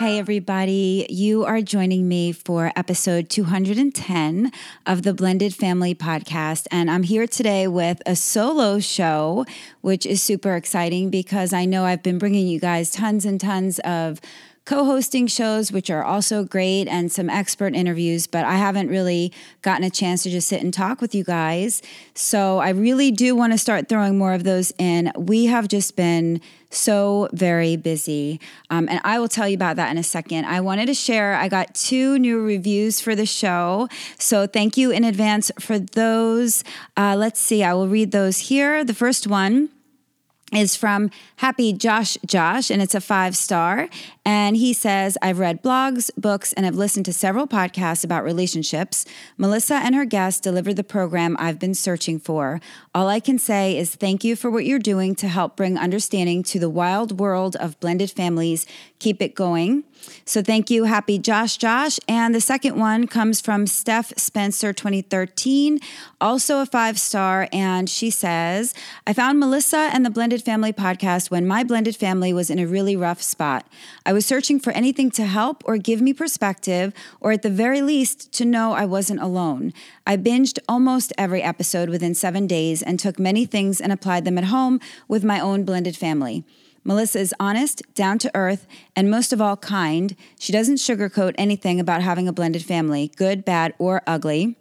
Hey, everybody. You are joining me for episode 210 of the Blended Family Podcast. And I'm here today with a solo show, which is super exciting because I know I've been bringing you guys tons and tons of co hosting shows, which are also great, and some expert interviews, but I haven't really gotten a chance to just sit and talk with you guys. So I really do want to start throwing more of those in. We have just been so very busy. Um, and I will tell you about that in a second. I wanted to share, I got two new reviews for the show. So thank you in advance for those. Uh, let's see, I will read those here. The first one is from Happy Josh Josh, and it's a five star. And he says, I've read blogs, books, and have listened to several podcasts about relationships. Melissa and her guests deliver the program I've been searching for. All I can say is thank you for what you're doing to help bring understanding to the wild world of blended families. Keep it going. So thank you, happy Josh Josh. And the second one comes from Steph Spencer 2013, also a five star. And she says, I found Melissa and the Blended Family podcast when my blended family was in a really rough spot. I was searching for anything to help or give me perspective, or at the very least, to know I wasn't alone. I binged almost every episode within seven days and took many things and applied them at home with my own blended family. Melissa is honest, down to earth, and most of all, kind. She doesn't sugarcoat anything about having a blended family, good, bad, or ugly.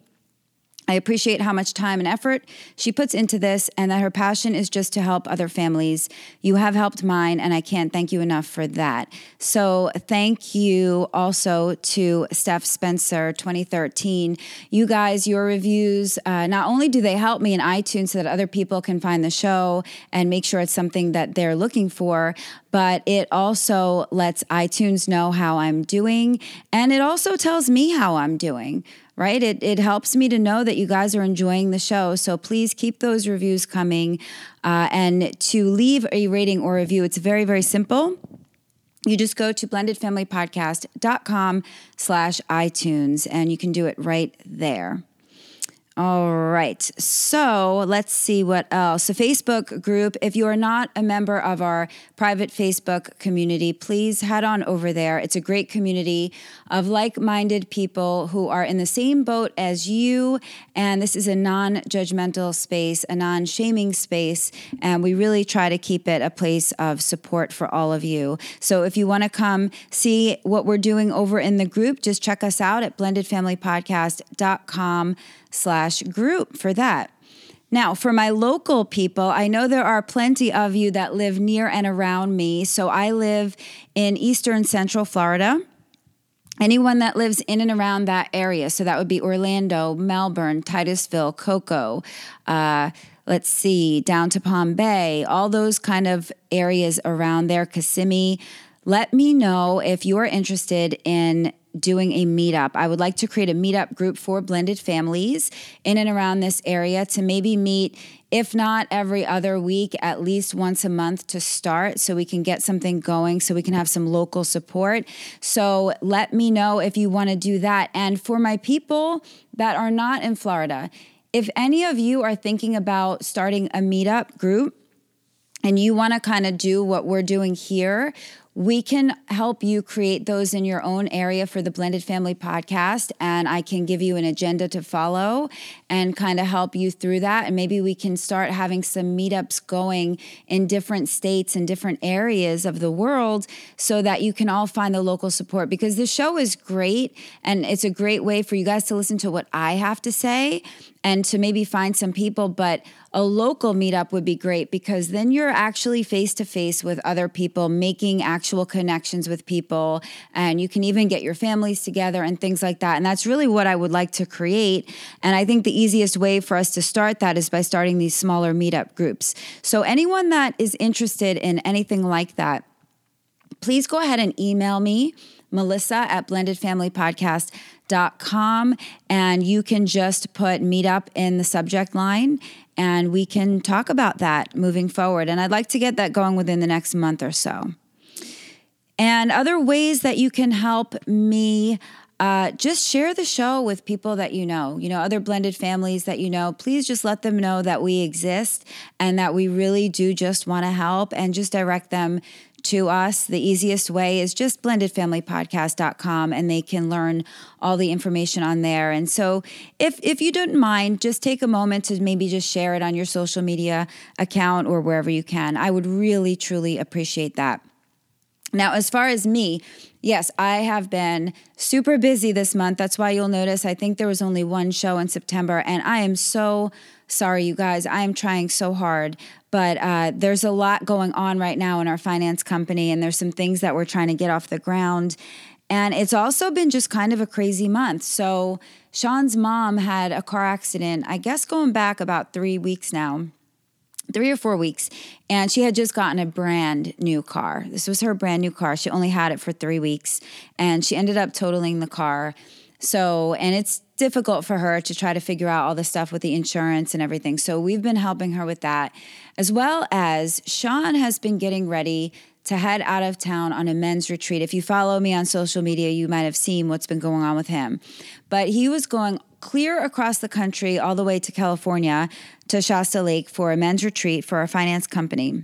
I appreciate how much time and effort she puts into this and that her passion is just to help other families. You have helped mine, and I can't thank you enough for that. So, thank you also to Steph Spencer 2013. You guys, your reviews, uh, not only do they help me in iTunes so that other people can find the show and make sure it's something that they're looking for, but it also lets iTunes know how I'm doing, and it also tells me how I'm doing right? It, it helps me to know that you guys are enjoying the show. So please keep those reviews coming. Uh, and to leave a rating or review, it's very, very simple. You just go to blendedfamilypodcast.com slash iTunes and you can do it right there. All right. So let's see what else. A Facebook group. If you are not a member of our private Facebook community, please head on over there. It's a great community of like minded people who are in the same boat as you. And this is a non judgmental space, a non shaming space. And we really try to keep it a place of support for all of you. So if you want to come see what we're doing over in the group, just check us out at blendedfamilypodcast.com slash group for that. Now, for my local people, I know there are plenty of you that live near and around me. So I live in eastern central Florida. Anyone that lives in and around that area, so that would be Orlando, Melbourne, Titusville, Cocoa, uh, let's see, down to Palm Bay, all those kind of areas around there, Kissimmee. Let me know if you are interested in doing a meetup. I would like to create a meetup group for blended families in and around this area to maybe meet, if not every other week, at least once a month to start so we can get something going, so we can have some local support. So let me know if you want to do that. And for my people that are not in Florida, if any of you are thinking about starting a meetup group, and you want to kind of do what we're doing here, we can help you create those in your own area for the Blended Family podcast. And I can give you an agenda to follow and kind of help you through that. And maybe we can start having some meetups going in different states and different areas of the world so that you can all find the local support because the show is great and it's a great way for you guys to listen to what I have to say and to maybe find some people. But a local meetup would be great because then you're actually face to face with other people, making actual connections with people, and you can even get your families together and things like that. And that's really what I would like to create. And I think the easiest way for us to start that is by starting these smaller meetup groups. So, anyone that is interested in anything like that, please go ahead and email me, Melissa at blendedfamilypodcast.com, and you can just put meetup in the subject line and we can talk about that moving forward. And I'd like to get that going within the next month or so. And other ways that you can help me uh, just share the show with people that you know, you know, other blended families that you know. Please just let them know that we exist and that we really do just want to help and just direct them to us. The easiest way is just blendedfamilypodcast.com and they can learn all the information on there. And so if if you don't mind, just take a moment to maybe just share it on your social media account or wherever you can. I would really truly appreciate that. Now, as far as me, yes, I have been super busy this month. That's why you'll notice I think there was only one show in September, and I am so sorry, you guys. I am trying so hard, but uh, there's a lot going on right now in our finance company, and there's some things that we're trying to get off the ground. And it's also been just kind of a crazy month. So, Sean's mom had a car accident, I guess going back about three weeks now three or four weeks and she had just gotten a brand new car this was her brand new car she only had it for three weeks and she ended up totaling the car so and it's difficult for her to try to figure out all the stuff with the insurance and everything so we've been helping her with that as well as sean has been getting ready to head out of town on a men's retreat. If you follow me on social media, you might have seen what's been going on with him. But he was going clear across the country all the way to California to Shasta Lake for a men's retreat for a finance company.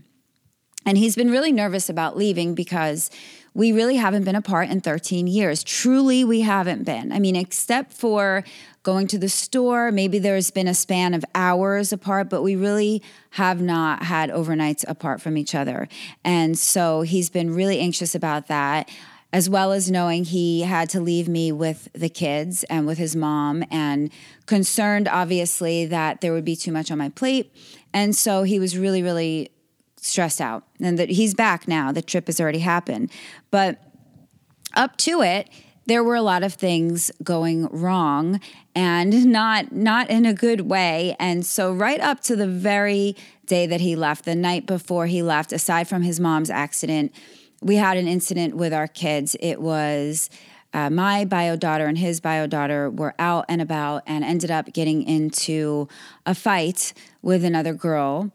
And he's been really nervous about leaving because we really haven't been apart in 13 years. Truly, we haven't been. I mean, except for going to the store, maybe there's been a span of hours apart, but we really have not had overnights apart from each other. And so he's been really anxious about that as well as knowing he had to leave me with the kids and with his mom, and concerned, obviously, that there would be too much on my plate. And so he was really, really stressed out. And that he's back now. The trip has already happened. But up to it, there were a lot of things going wrong and not not in a good way and so right up to the very day that he left the night before he left aside from his mom's accident we had an incident with our kids. It was uh, my bio daughter and his bio daughter were out and about and ended up getting into a fight with another girl.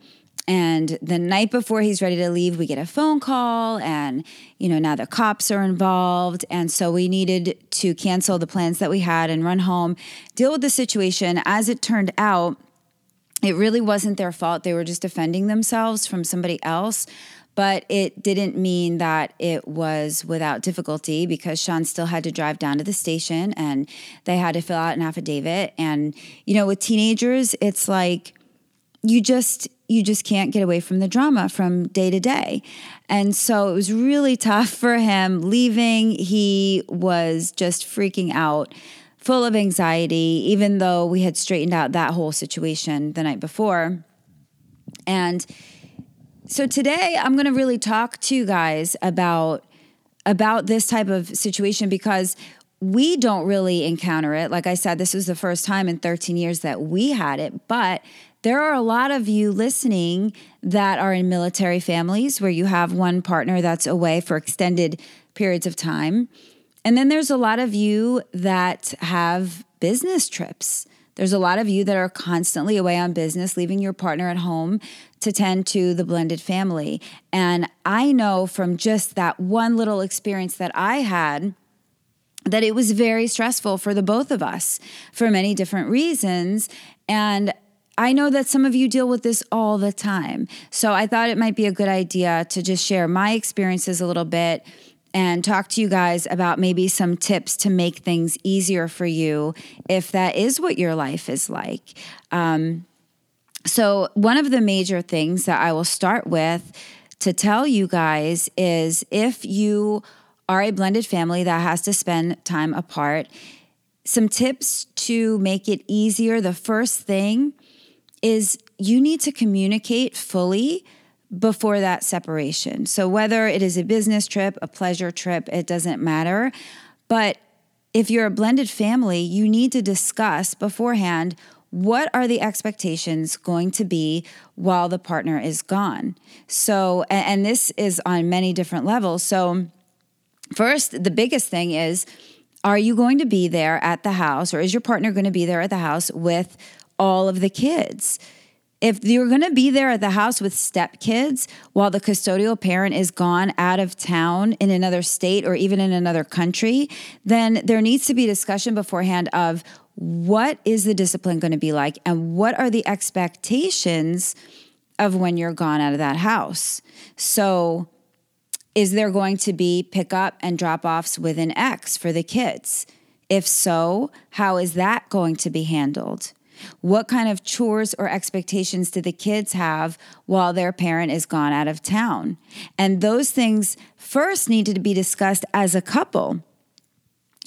And the night before he's ready to leave, we get a phone call, and you know now the cops are involved, and so we needed to cancel the plans that we had and run home, deal with the situation. As it turned out, it really wasn't their fault; they were just defending themselves from somebody else but it didn't mean that it was without difficulty because Sean still had to drive down to the station and they had to fill out an affidavit. And, you know, with teenagers, it's like you just you just can't get away from the drama from day to day. And so it was really tough for him leaving. He was just freaking out, full of anxiety, even though we had straightened out that whole situation the night before. And so today I'm going to really talk to you guys about about this type of situation because we don't really encounter it. Like I said, this was the first time in 13 years that we had it, but there are a lot of you listening that are in military families where you have one partner that's away for extended periods of time. And then there's a lot of you that have business trips there's a lot of you that are constantly away on business, leaving your partner at home to tend to the blended family. And I know from just that one little experience that I had that it was very stressful for the both of us for many different reasons. And I know that some of you deal with this all the time. So I thought it might be a good idea to just share my experiences a little bit and talk to you guys about maybe some tips to make things easier for you if that is what your life is like. Um, so, one of the major things that I will start with to tell you guys is if you are a blended family that has to spend time apart, some tips to make it easier. The first thing is you need to communicate fully before that separation. So, whether it is a business trip, a pleasure trip, it doesn't matter. But if you're a blended family, you need to discuss beforehand what are the expectations going to be while the partner is gone? So, and, this is on many different levels. So, first, the biggest thing is are you going to be there at the house, or is your partner going to be there at the house with all of the kids? If you're going to be there at the house with step kids while the custodial parent is gone out of town in another state or even in another country, then there needs to be discussion beforehand of what is the discipline going to be like and what are the expectations of when you're gone out of that house. So, is there going to be pickup and drop offs with an X for the kids? If so, how is that going to be handled? What kind of chores or expectations do the kids have while their parent is gone out of town? And those things first needed to be discussed as a couple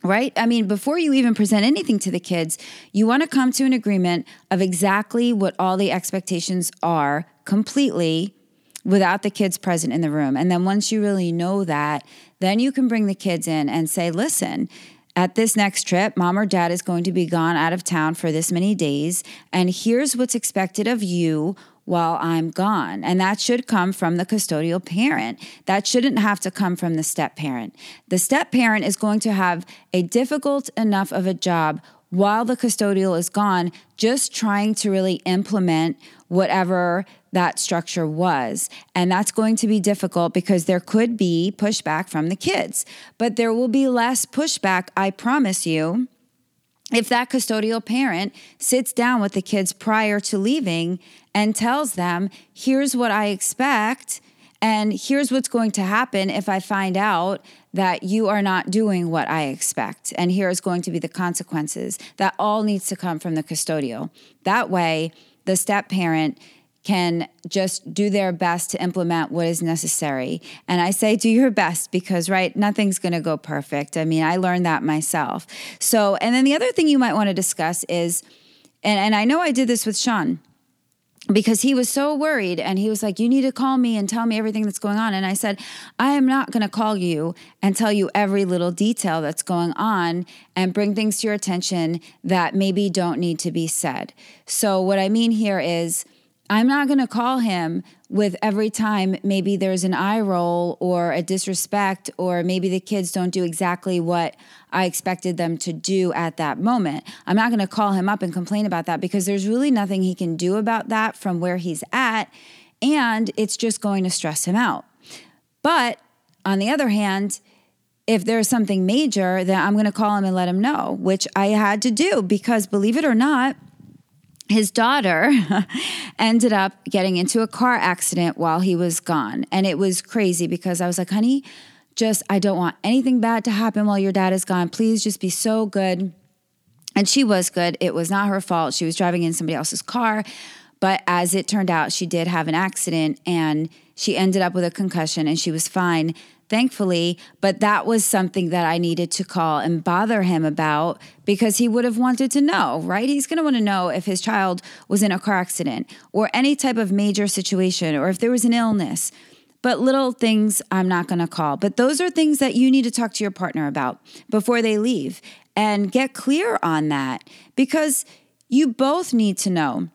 right? I mean, before you even present anything to the kids, you want to come to an agreement of exactly what all the expectations are completely without the kids present in the room. And then once you really know that, then you can bring the kids in and say, listen, at this next trip, mom or dad is going to be gone out of town for this many days. And here's what's expected of you while I'm gone. And that should come from the custodial parent. That shouldn't have to come from the step parent. The step parent is going to have a difficult enough of a job while the custodial is gone, just trying to really implement whatever that structure was. And that's going to be difficult because there could be pushback from the kids, but there will be less pushback, I promise you if that custodial parent sits down with the kids prior to leaving and tells them, here's what I expect, and here's what's going to happen if I find out that you are not doing what I expect, and here's going to be the consequences. That all needs to come from the custodial. That way, the step parent can just do their best to implement what is necessary. And I say do your best because, right, nothing's going to go perfect. I mean, I learned that myself. So, and then the other thing you might want to discuss is, and, and I know I did this with Sean because he was so worried and he was like, You need to call me and tell me everything that's going on. And I said, I am not going to call you and tell you every little detail that's going on and bring things to your attention that maybe don't need to be said. So, what I mean here is, I'm not going to call him with every time maybe there's an eye roll or a disrespect, or maybe the kids don't do exactly what I expected them to do at that moment. I'm not going to call him up and complain about that because there's really nothing he can do about that from where he's at. And it's just going to stress him out. But on the other hand, if there's something major, then I'm going to call him and let him know, which I had to do because believe it or not, his daughter ended up getting into a car accident while he was gone. And it was crazy because I was like, honey, just, I don't want anything bad to happen while your dad is gone. Please just be so good. And she was good. It was not her fault. She was driving in somebody else's car. But as it turned out, she did have an accident and she ended up with a concussion and she was fine thankfully. But that was something that I needed to call and bother him about because he would have wanted to know, right? He's going to want to know if his child was in a car accident or any type of major situation or if there was an illness. But little things I'm not going to call. But those are things that you need to talk to your partner about before they leave and get clear on that because you both need to know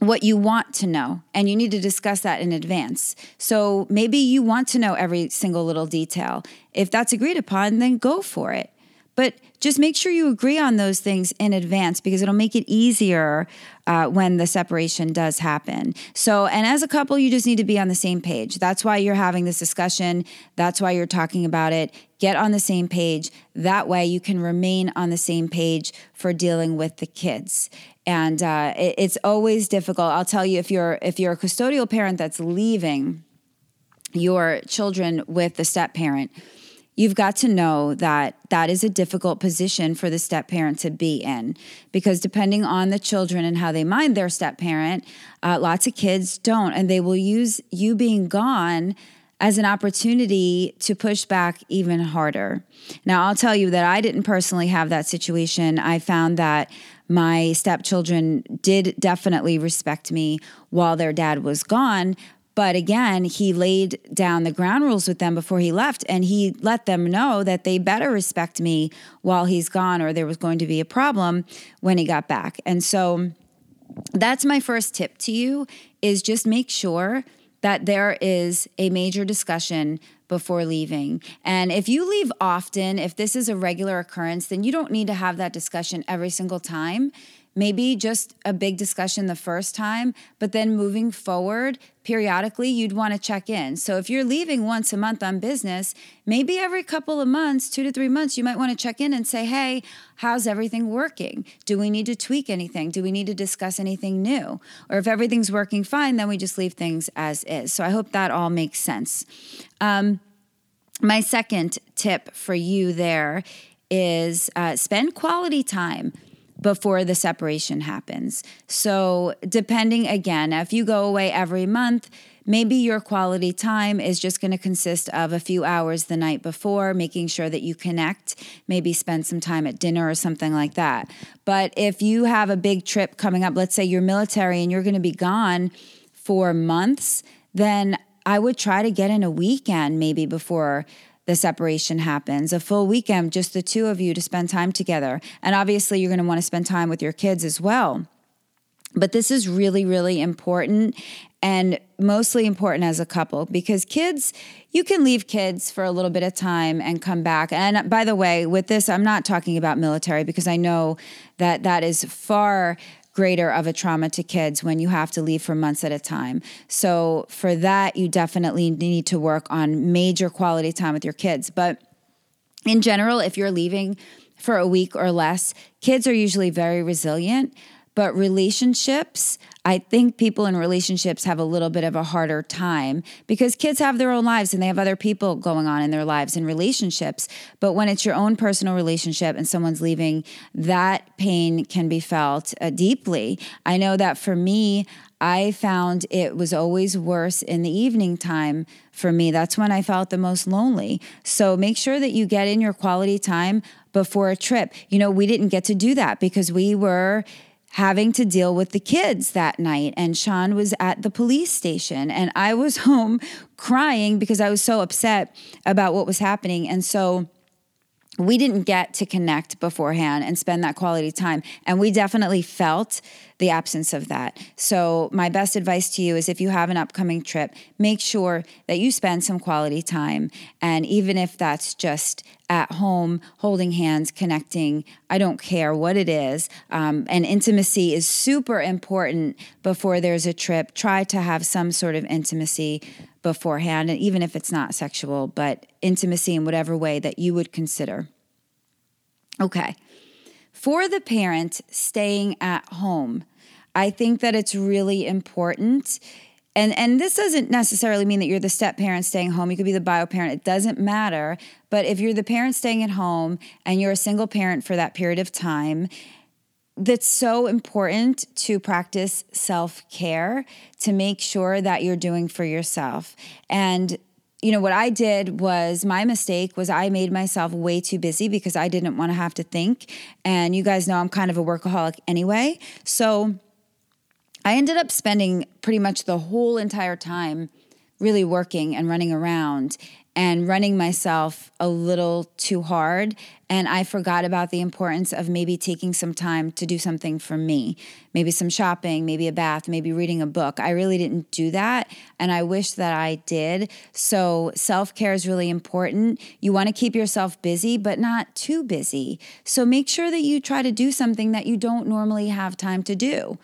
what you want to know and you need to discuss that in advance. So maybe you want to know every single little detail. If that's agreed upon, then go for it. But just make sure you agree on those things in advance because it'll make it easier uh, when the separation does happen. So, and as a couple, you just need to be on the same page. That's why you're having this discussion. That's why you're talking about it. Get on the same page. That way, you can remain on the same page for dealing with the kids and uh, it, it's always difficult. I'll tell you if you're if you're a custodial parent that's leaving your children with the step parent, you've got to know that that is a difficult position for the step parent to be in because depending on the children and how they mind their step parent, uh, lots of kids don't, and they will use you being gone as an opportunity to push back even harder. Now, I'll tell you that I didn't personally have that situation. I found that my stepchildren did definitely respect me while their dad was gone. But again, he laid down the ground rules with them before he left, and he let them know that they better respect me while he's gone, or there was going to be a problem when he got back. And so that's my first tip to you is just make sure that there is a major discussion before leaving. And if you leave often, if this is a regular occurrence, then you don't need to have that discussion every single time maybe just a big discussion the first time, but then moving forward, periodically, you'd want to check in. So if you're leaving once a month on business, maybe every couple of months, two to three months, you might want to check in and say, hey, how's everything working? Do we need to tweak anything? Do we need to discuss anything new? Or if everything's working fine, then we just leave things as is. So I hope that all makes sense. Um, my second tip for you there is uh, spend quality time before the separation happens. So, depending again, if you go away every month, maybe your quality time is just going to consist of a few hours the night before, making sure that you connect, maybe spend some time at dinner or something like that. But if you have a big trip coming up, let's say you're military and you're going to be gone for months, then I would try to get in a weekend maybe before the separation happens, a full weekend, just the two of you to spend time together. And obviously, you're going to want to spend time with your kids as well. But this is really, really important and mostly important as a couple because kids, you can leave kids for a little bit of time and come back. And by the way, with this, I'm not talking about military because I know that that is far greater of a trauma to kids when you have to leave for months at a time. So, for that, you definitely need to work on major quality time with your kids. But in general, if you're leaving for a week or less, kids are usually very resilient. But relationships, I think people in relationships have a little bit of a harder time because kids have their own lives and they have other people going on in their lives and relationships. But when it's your own personal relationship and someone's leaving, that pain can be felt uh, deeply. I know that for me, I found it was always worse in the evening time for me. That's when I felt the most lonely. So make sure that you get in your quality time before a trip. You know, we didn't get to do that because we were having to deal with the kids that night. And Sean was at the police station, and I was home crying because I was so upset about what was happening. And so, we didn't get to connect beforehand and spend that quality time. And we definitely felt the absence of that. So, my best advice to you is if you have an upcoming trip, make sure that you spend some quality time. And even if that's just at home, holding hands, connecting, I don't care what it is. Um, and intimacy is super important before there's a trip. Try to have some sort of intimacy beforehand, and even if it's not sexual, but intimacy in whatever way that you would consider. Okay. For the parent staying at home, I think that it's really important. And, and this doesn't necessarily mean that you're the step parent staying home. You could be the bio parent. It doesn't matter. But if you're the parent staying at home and you're a single parent for that period of time, that's so important to practice self care to make sure that you're doing for yourself. And you know what I did was my mistake was I made myself way too busy because I didn't want to have to think. And you guys know I'm kind of a workaholic anyway. So I ended up spending pretty much the whole entire time really working and running around and running myself a little too hard. And I forgot about the importance of maybe taking some time to do something for me, maybe some shopping, maybe a bath, maybe reading a book. I really didn't do that. And I wish that I did. So self care is really important. You want to keep yourself busy, but not too busy. So make sure that you try to do something that you don't normally have time to do.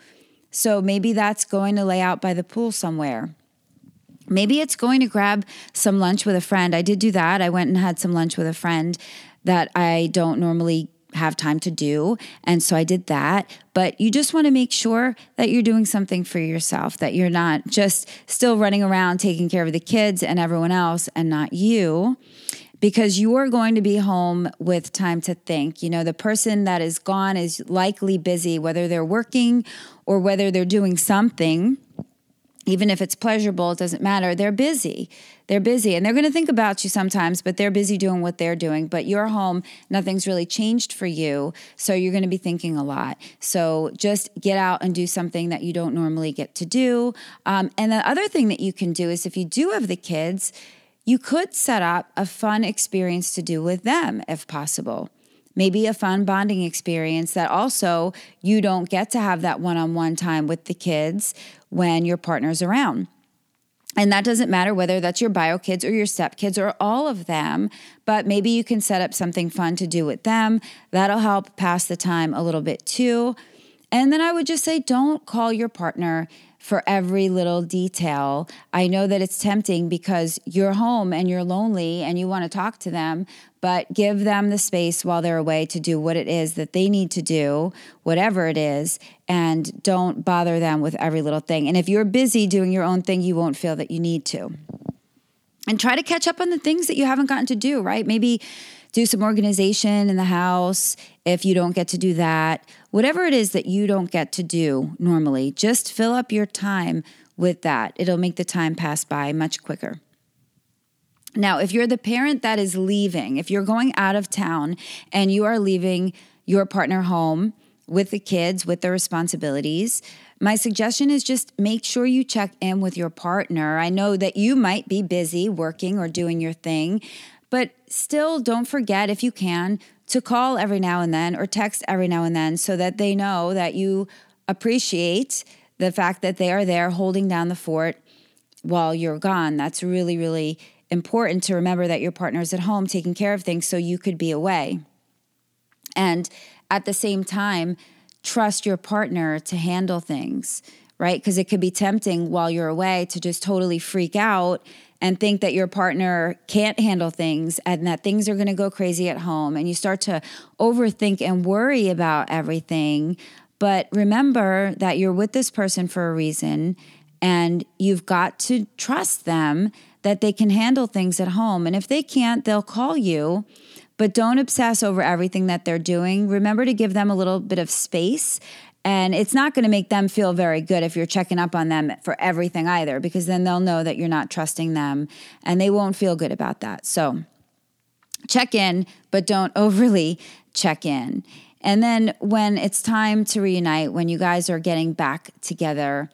So maybe that's going to lay out by the pool somewhere Maybe it's going to grab some lunch with a friend. I did do that. I went and had some lunch with a friend that I don't normally have time to do. And so I did that. But you just want to make sure that you're doing something for yourself, that you're not just still running around taking care of the kids and everyone else and not you. Because you are going to be home with time to think. You know, the person that is gone is likely busy, whether they're working or whether they're doing something even if it's pleasurable, it doesn't matter. They're busy. They're busy and they're going to think about you sometimes, but they're busy doing what they're doing. But you're home, nothing's really changed for you. So you're going to be thinking a lot. So just get out and do something that you don't normally get to do. Um, and the other thing that you can do is if you do have the kids, you could set up a fun experience to do with them if possible maybe a fun bonding experience that also you don't get to have that one on one time with the kids when your partner's around. And that doesn't matter whether that's your bio kids or your step kids or all of them, but maybe you can set up something fun to do with them. That'll help pass the time a little bit too. And then I would just say don't call your partner for every little detail. I know that it's tempting because you're home and you're lonely and you want to talk to them, but give them the space while they're away to do what it is that they need to do, whatever it is, and don't bother them with every little thing. And if you're busy doing your own thing, you won't feel that you need to. And try to catch up on the things that you haven't gotten to do, right? Maybe do some organization in the house if you don't get to do that. Whatever it is that you don't get to do normally, just fill up your time with that. It'll make the time pass by much quicker. Now, if you're the parent that is leaving, if you're going out of town and you are leaving your partner home with the kids, with the responsibilities, my suggestion is just make sure you check in with your partner. I know that you might be busy working or doing your thing, but still, don't forget, if you can, to call every now and then or text every now and then so that they know that you appreciate the fact that they are there holding down the fort while you're gone. That's really, really important to remember that your partner is at home taking care of things so you could be away. And at the same time, trust your partner to handle things, right? Because it could be tempting while you're away to just totally freak out and think that your partner can't handle things and that things are going to go crazy at home and you start to overthink and worry about everything. But remember that you're with this person for a reason and you've got to trust them that they can handle things at home. And if they can't, they'll call you. But don't obsess over everything that they're doing. Remember to give them a little bit of space and it's not going to make them feel very good if you're checking up on them for everything either, because then they'll know that you're not trusting them and they won't feel good about that. So check in, but don't overly check in. And then when it's time to reunite, when you guys are getting back together,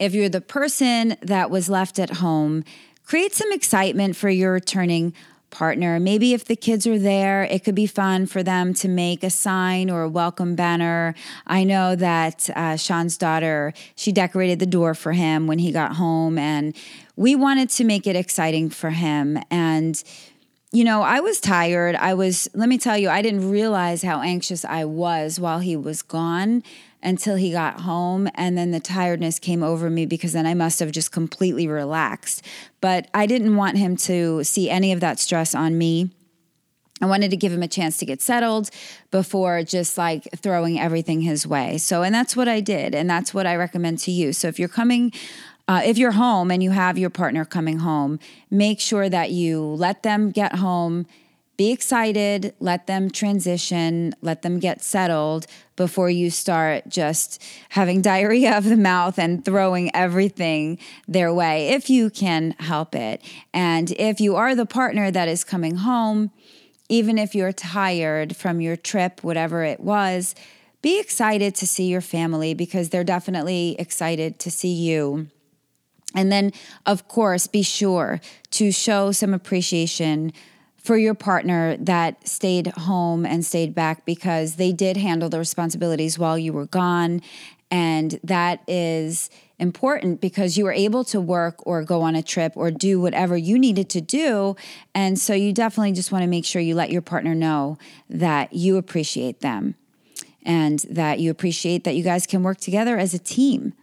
if you're the person that was left at home, create some excitement for your returning partner. Maybe if the kids are there, it could be fun for them to make a sign or a welcome banner. I know that uh, Sean's daughter, she decorated the door for him when he got home, and we wanted to make it exciting for him. And you know, I was tired. I was, let me tell you, I didn't realize how anxious I was while he was gone until he got home. And then the tiredness came over me because then I must have just completely relaxed. But I didn't want him to see any of that stress on me. I wanted to give him a chance to get settled before just like throwing everything his way. So, and that's what I did. And that's what I recommend to you. So, if you're coming, uh, if you're home and you have your partner coming home, make sure that you let them get home be excited, let them transition, let them get settled before you start just having diarrhea of the mouth and throwing everything their way, if you can help it. And if you are the partner that is coming home, even if you're tired from your trip, whatever it was, be excited to see your family because they're definitely excited to see you. And then, of course, be sure to show some appreciation for your partner that stayed home and stayed back because they did handle the responsibilities while you were gone. And that is important because you were able to work or go on a trip or do whatever you needed to do. And so you definitely just want to make sure you let your partner know that you appreciate them and that you appreciate that you guys can work together as a team.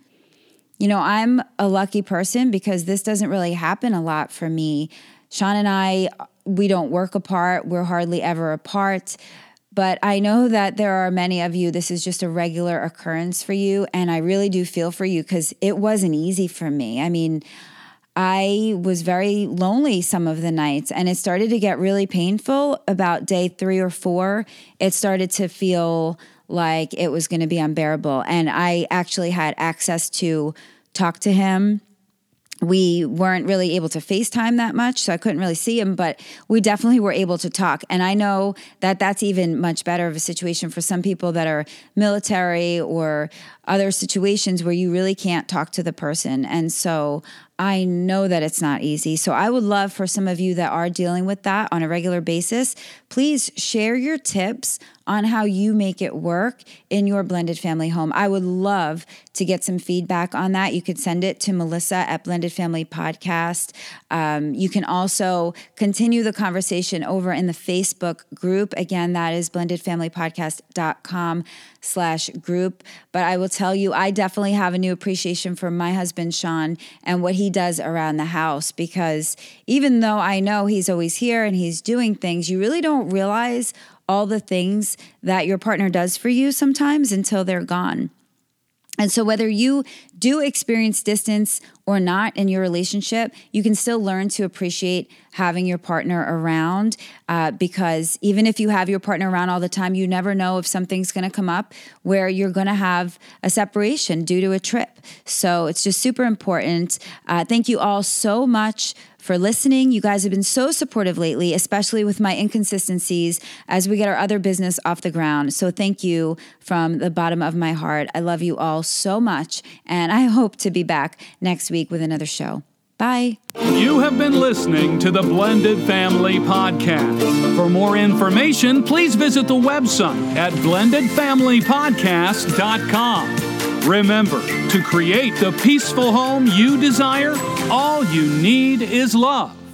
You know, I'm a lucky person because this doesn't really happen a lot for me. Sean and I we don't work apart, we're hardly ever apart. But I know that there are many of you, this is just a regular occurrence for you. And I really do feel for you because it wasn't easy for me. I mean, I was very lonely some of the nights, and it started to get really painful about day three or four. It started to feel like it was going to be unbearable. And I actually had access to talk to him we weren't really able to FaceTime that much, so I couldn't really see him, but we definitely were able to talk. And I know that that's even much better of a situation for some people that are military or other situations where you really can't talk to the person. And so I know that it's not easy. So I would love for some of you that are dealing with that on a regular basis, please share your tips on how you make it work in your blended family home. I would love to get some feedback on that. You could send it to Melissa at Blended Family Podcast. Um, you can also continue the conversation over in the Facebook group. Again, that is blendedfamilypodcast.com slash group. But I will tell you, I definitely have a new appreciation for my husband, Sean, and what he does around the house because even though I know he's always here and he's doing things, you really don't realize all the things that your partner does for you sometimes until they're gone. And so, whether you do experience distance or not in your relationship, you can still learn to appreciate having your partner around uh, because even if you have your partner around all the time, you never know if something's going to come up where you're going to have a separation due to a trip. So, it's just super important. Uh, thank you all so much for listening. You guys have been so supportive lately, especially with my inconsistencies as we get our other business off the ground. So thank you from the bottom of my heart. I love you all so much, and I hope to be back next week with another show. Bye. You have been listening to the Blended Family Podcast. For more information, please visit the website at blendedfamilypodcast.com. Remember, to create the peaceful home you desire, all you need is love.